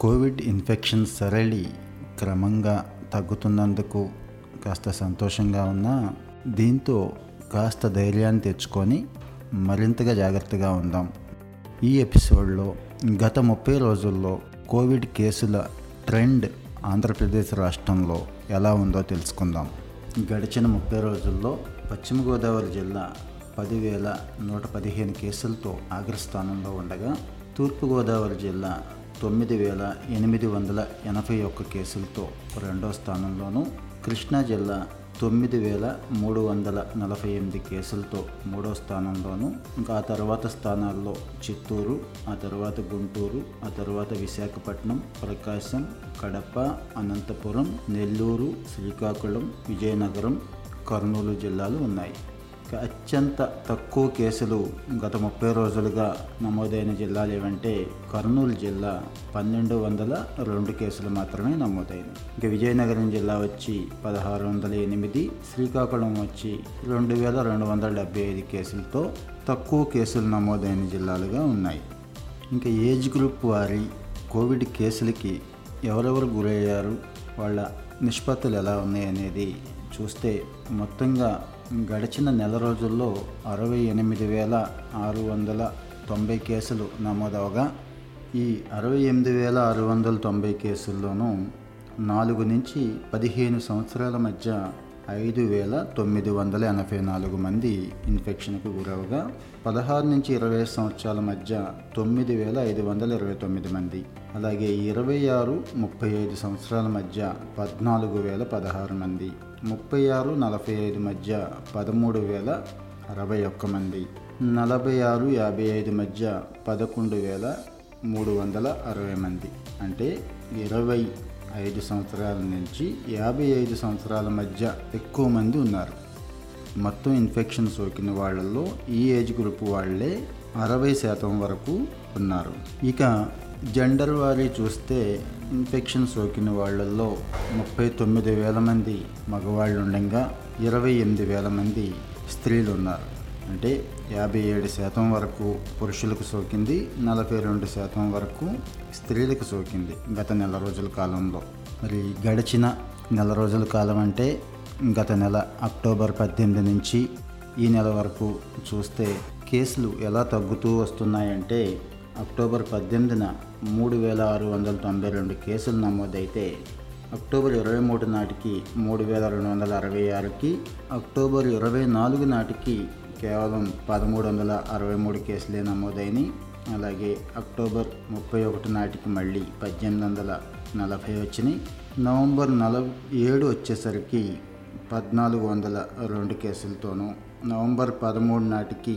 Covid infection సరళి క్రమంగా తగ్గుతున్నందుకు కాస్త సంతోషంగా ఉన్నా దీంతో కాస్త ధైర్యాన్ని తెచ్చుకొని మరింతగా జాగ్రత్తగా ఉందాం. ఈ ఎపిసోడ్లో గత ముప్పై రోజుల్లో కోవిడ్ కేసుల ట్రెండ్ ఆంధ్రప్రదేశ్ రాష్ట్రంలో ఎలా ఉందో తెలుసుకుందాం. గడిచిన ముప్పై రోజుల్లో పశ్చిమ గోదావరి జిల్లా పదివేల నూట పదిహేను కేసులతో అగ్రస్థానంలో ఉండగా తూర్పుగోదావరి జిల్లా తొమ్మిది వేల ఎనిమిది వందల ఎనభై ఒక్క కేసులతో రెండో స్థానంలోనూ కృష్ణా జిల్లా తొమ్మిది వేల మూడు వందల నలభై ఎనిమిది కేసులతో మూడో స్థానంలోను ఇంకా ఆ తర్వాత స్థానాల్లో చిత్తూరు ఆ తర్వాత గుంటూరు ఆ తర్వాత విశాఖపట్నం ప్రకాశం కడప అనంతపురం నెల్లూరు శ్రీకాకుళం విజయనగరం కర్నూలు జిల్లాలు ఉన్నాయి. అత్యంత తక్కువ కేసులు గత ముప్పై రోజులుగా నమోదైన జిల్లాలు ఏవంటే కర్నూలు జిల్లా పన్నెండు వందల రెండు కేసులు మాత్రమే నమోదైనవి. ఇక విజయనగరం జిల్లా వచ్చి పదహారు వందల ఎనిమిది శ్రీకాకుళం వచ్చి రెండు వేల రెండు వందల డెబ్బై ఐదు కేసులతో తక్కువ కేసులు నమోదైన జిల్లాలుగా ఉన్నాయి. ఇంకా ఏజ్ గ్రూప్ వారి కోవిడ్ కేసులకి ఎవరెవరు గురయ్యారు? వాళ్ళ నిష్పత్తులు ఎలా ఉన్నాయనేది చూస్తే మొత్తంగా గడిచిన నెల రోజుల్లో అరవై ఎనిమిది వేల ఆరు వందల తొంభై కేసులు నమోదవగా ఈ అరవై ఎనిమిది వేల ఆరు వందల తొంభై కేసుల్లోనూ నాలుగు నుంచి పదిహేను సంవత్సరాల మధ్య ఐదు వేల తొమ్మిది వందల ఎనభై నాలుగు మంది ఇన్ఫెక్షన్కు గురవగా పదహారు నుంచి ఇరవై సంవత్సరాల మధ్య తొమ్మిది వేల ఐదు వందల ఇరవై తొమ్మిది మంది అలాగే ఇరవై ఆరు ముప్పై ఐదు సంవత్సరాల మధ్య పద్నాలుగు వేల పదహారు మంది ముప్పై ఆరు నలభై ఐదు మధ్య పదమూడు వేల అరవై ఒక్క మంది నలభై ఆరు యాభై ఐదు మధ్య పదకొండు వేల మూడు వందల అరవై మంది అంటే ఇరవై ఐదు సంవత్సరాల నుంచి యాభై ఐదు సంవత్సరాల మధ్య ఎక్కువ మంది ఉన్నారు. మొత్తం ఇన్ఫెక్షన్ సోకిన వాళ్ళల్లో ఈ ఏజ్ గ్రూప్ వాళ్ళే అరవై శాతం వరకు ఉన్నారు. ఇక జెండర్ వారి చూస్తే ఇన్ఫెక్షన్ సోకిన వాళ్ళల్లో ముప్పై తొమ్మిది వేల మంది మగవాళ్ళు ఉండగా ఇరవై ఎనిమిది వేల మంది స్త్రీలు ఉన్నారు అంటే యాభై ఏడు శాతం వరకు పురుషులకు సోకింది నలభై రెండు శాతం వరకు స్త్రీలకు సోకింది గత నెల రోజుల కాలంలో. మరి గడిచిన నెల రోజుల కాలం అంటే గత నెల అక్టోబర్ పద్దెనిమిది నుంచి ఈ నెల వరకు చూస్తే కేసులు ఎలా తగ్గుతూ వస్తున్నాయంటే అక్టోబర్ పద్దెనిమిదిన మూడు వేల ఆరు వందల తొంభై రెండు కేసులు నమోదైతే అక్టోబర్ ఇరవై మూడు నాటికి మూడు వేల రెండు వందల అరవై ఆరుకి అక్టోబర్ ఇరవై నాలుగు నాటికి కేవలం పదమూడు వందల అరవై మూడు కేసులే నమోదైనవి అలాగే అక్టోబర్ ముప్పై ఒకటి నాటికి మళ్ళీ పద్దెనిమిది వందల నలభై వచ్చినాయి. నవంబర్ నలభై ఏడు వచ్చేసరికి పద్నాలుగు వందల రెండు కేసులతోనూ నవంబర్ పదమూడు నాటికి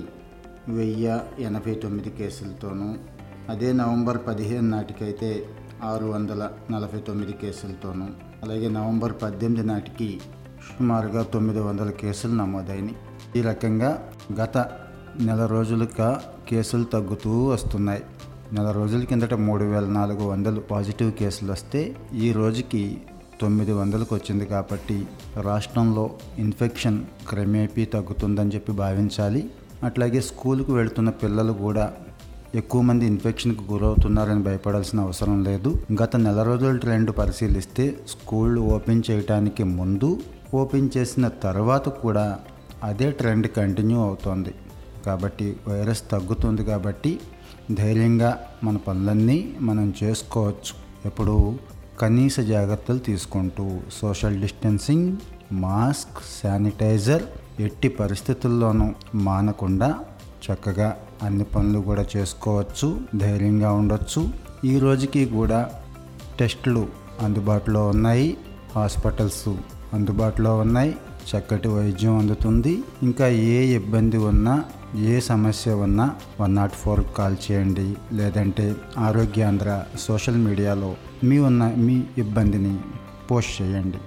వెయ్యి ఎనభై తొమ్మిది కేసులతోనూ అదే నవంబర్ పదిహేను నాటికైతే ఆరు వందల నలభై తొమ్మిది కేసులతోనూ అలాగే నవంబర్ పద్దెనిమిది నాటికి సుమారుగా తొమ్మిది వందల కేసులు నమోదైనవి ఈ రకంగా గత నెల రోజులుగా కేసులు తగ్గుతూ వస్తున్నాయి. నెల రోజుల కిందట మూడు వేల నాలుగు వందలు పాజిటివ్ కేసులు వస్తే ఈ రోజుకి తొమ్మిది వందలకు వచ్చింది కాబట్టి రాష్ట్రంలో ఇన్ఫెక్షన్ క్రమేపీ తగ్గుతుందని చెప్పి భావించాలి. అట్లాగే స్కూల్కు వెళుతున్న పిల్లలు కూడా ఎక్కువ మంది ఇన్ఫెక్షన్కి గురవుతున్నారని భయపడాల్సిన అవసరం లేదు. గత నెల రోజుల ట్రెండ్ పరిశీలిస్తే స్కూళ్ళు ఓపెన్ చేయడానికి ముందు ఓపెన్ చేసిన తర్వాత కూడా అదే ట్రెండ్ కంటిన్యూ అవుతోంది. కాబట్టి వైరస్ తగ్గుతుంది కాబట్టి ధైర్యంగా మన పనులన్నీ మనం చేసుకోవచ్చు. ఎప్పుడు కనీస జాగ్రత్తలు తీసుకుంటూ సోషల్ డిస్టెన్సింగ్ మాస్క్ శానిటైజర్ ఎట్టి పరిస్థితుల్లోనూ మానకుండా చక్కగా అన్ని పనులు కూడా చేసుకోవచ్చు ధైర్యంగా ఉండొచ్చు. ఈ రోజుకి కూడా టెస్టులు అందుబాటులో ఉన్నాయి హాస్పిటల్స్ అందుబాటులో ఉన్నాయి. చక్కటి వైద్యం అందుతుంది. ఇంకా ఏ ఇబ్బంది ఉన్నా ఏ సమస్య ఉన్నా వన్ నాట్ ఫోర్ కాల్ చేయండి. లేదంటే ఆరోగ్యాంధ్ర సోషల్ మీడియాలో మీ ఉన్న మీ ఇబ్బందిని పోస్ట్ చేయండి.